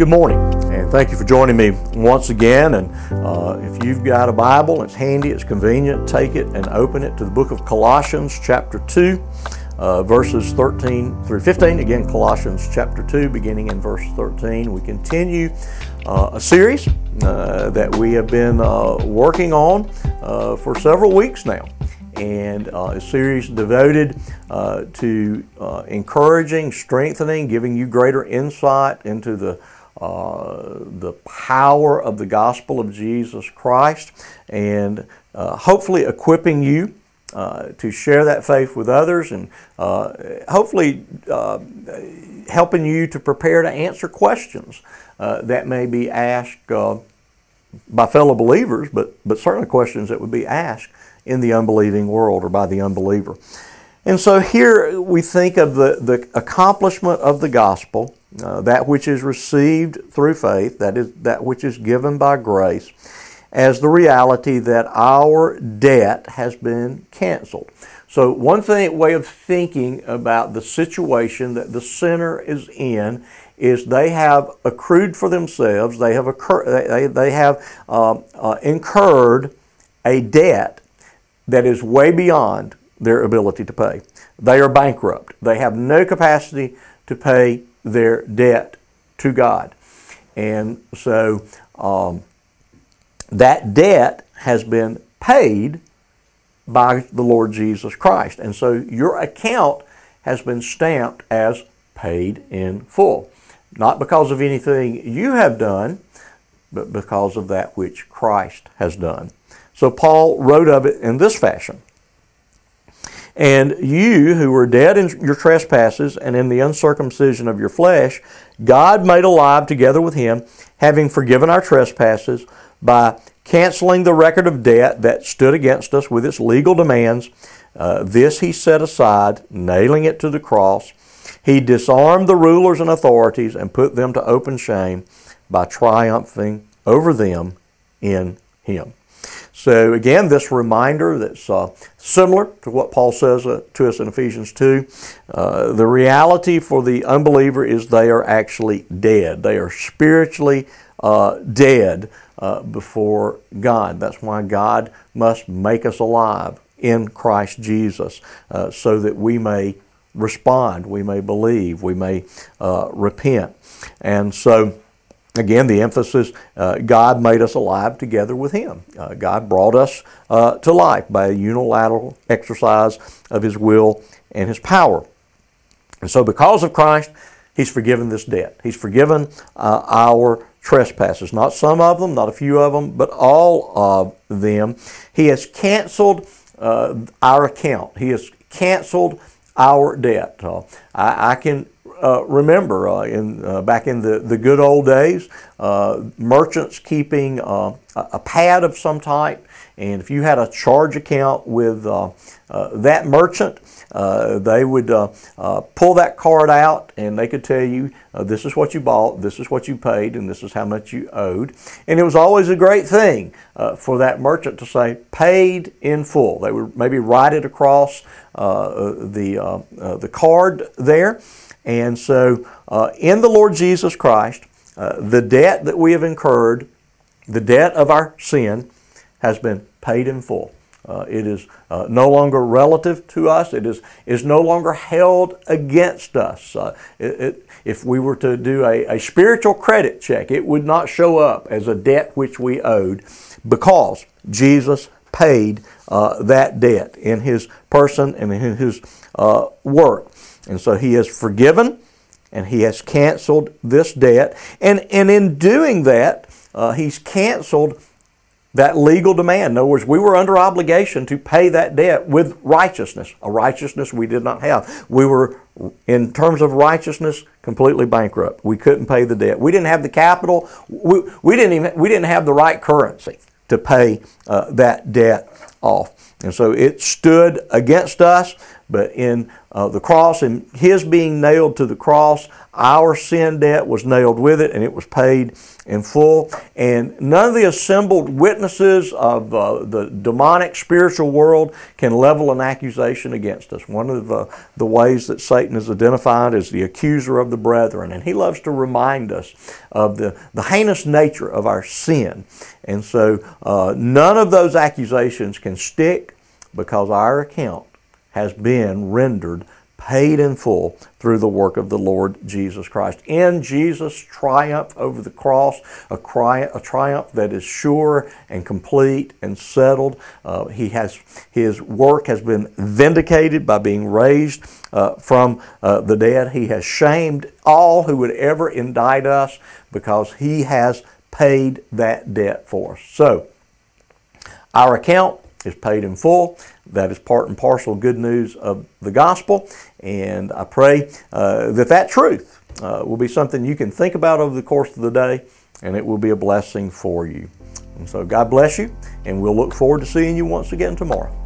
Good morning, and thank you for joining me once again. And uh, if you've got a Bible, it's handy, it's convenient, take it and open it to the book of Colossians, chapter 2, uh, verses 13 through 15. Again, Colossians chapter 2, beginning in verse 13. We continue uh, a series uh, that we have been uh, working on uh, for several weeks now and uh, a series devoted uh, to uh, encouraging, strengthening, giving you greater insight into the uh, the power of the gospel of Jesus Christ, and uh, hopefully equipping you uh, to share that faith with others, and hopefully helping you to prepare to answer questions that may be asked by fellow believers, but but certainly questions that would be asked in the unbelieving world or by the unbeliever. And so here we think of the, the accomplishment of the gospel, uh, that which is received through faith, that is that which is given by grace, as the reality that our debt has been canceled. So one thing, way of thinking about the situation that the sinner is in is they have accrued for themselves, they have, occur, they, they have uh, uh, incurred a debt that is way beyond their ability to pay. They are bankrupt. They have no capacity to pay their debt to God. And so um, that debt has been paid by the Lord Jesus Christ. And so your account has been stamped as paid in full. Not because of anything you have done, but because of that which Christ has done. So Paul wrote of it in this fashion. And you who were dead in your trespasses and in the uncircumcision of your flesh, God made alive together with him, having forgiven our trespasses by canceling the record of debt that stood against us with its legal demands. Uh, this he set aside, nailing it to the cross. He disarmed the rulers and authorities and put them to open shame by triumphing over them in him. So, again, this reminder that's uh, similar to what Paul says uh, to us in Ephesians 2. Uh, the reality for the unbeliever is they are actually dead. They are spiritually uh, dead uh, before God. That's why God must make us alive in Christ Jesus uh, so that we may respond, we may believe, we may repent. And so, Again, the emphasis uh, God made us alive together with Him. Uh, God brought us uh, to life by a unilateral exercise of His will and His power. And so, because of Christ, He's forgiven this debt. He's forgiven uh, our trespasses. Not some of them, not a few of them, but all of them. He has canceled uh, our account. He has canceled our debt. Uh, I, I, can uh, remember uh, in uh, back in the, the good old days, uh, merchants keeping uh, a pad of some type, and if you had a charge account with that merchant, they would pull that card out and they could tell you this is what you bought, this is what you paid, and this is how much you owed. And it was always a great thing for that merchant to say paid in full. They would maybe write it across the the card there. And so, uh, in the Lord Jesus Christ, uh, the debt that we have incurred, the debt of our sin, has been paid in full. Uh, it is uh, no longer relative to us. It is, is no longer held against us. Uh, it, it, if we were to do a, a spiritual credit check, it would not show up as a debt which we owed because Jesus paid uh, that debt in His person and in His uh, work. And so he has forgiven and he has canceled this debt. And, and in doing that, uh, he's canceled that legal demand. In other words, we were under obligation to pay that debt with righteousness, a righteousness we did not have. We were, in terms of righteousness, completely bankrupt. We couldn't pay the debt. We didn't have the capital. We, we, didn't, even, we didn't have the right currency to pay uh, that debt off. And so it stood against us but in uh, the cross and His being nailed to the cross, our sin debt was nailed with it and it was paid in full. And none of the assembled witnesses of uh, the demonic spiritual world can level an accusation against us. One of the, the ways that Satan is identified is the accuser of the brethren. And he loves to remind us of the, the heinous nature of our sin. And so uh, none of those accusations can stick because our account has been rendered paid in full through the work of the Lord Jesus Christ. In Jesus' triumph over the cross, a, cri- a triumph that is sure and complete and settled. Uh, he has his work has been vindicated by being raised uh, from uh, the dead. He has shamed all who would ever indict us because he has paid that debt for us. So, our account is paid in full. That is part and parcel good news of the gospel. And I pray uh, that that truth uh, will be something you can think about over the course of the day and it will be a blessing for you. And so God bless you, and we'll look forward to seeing you once again tomorrow.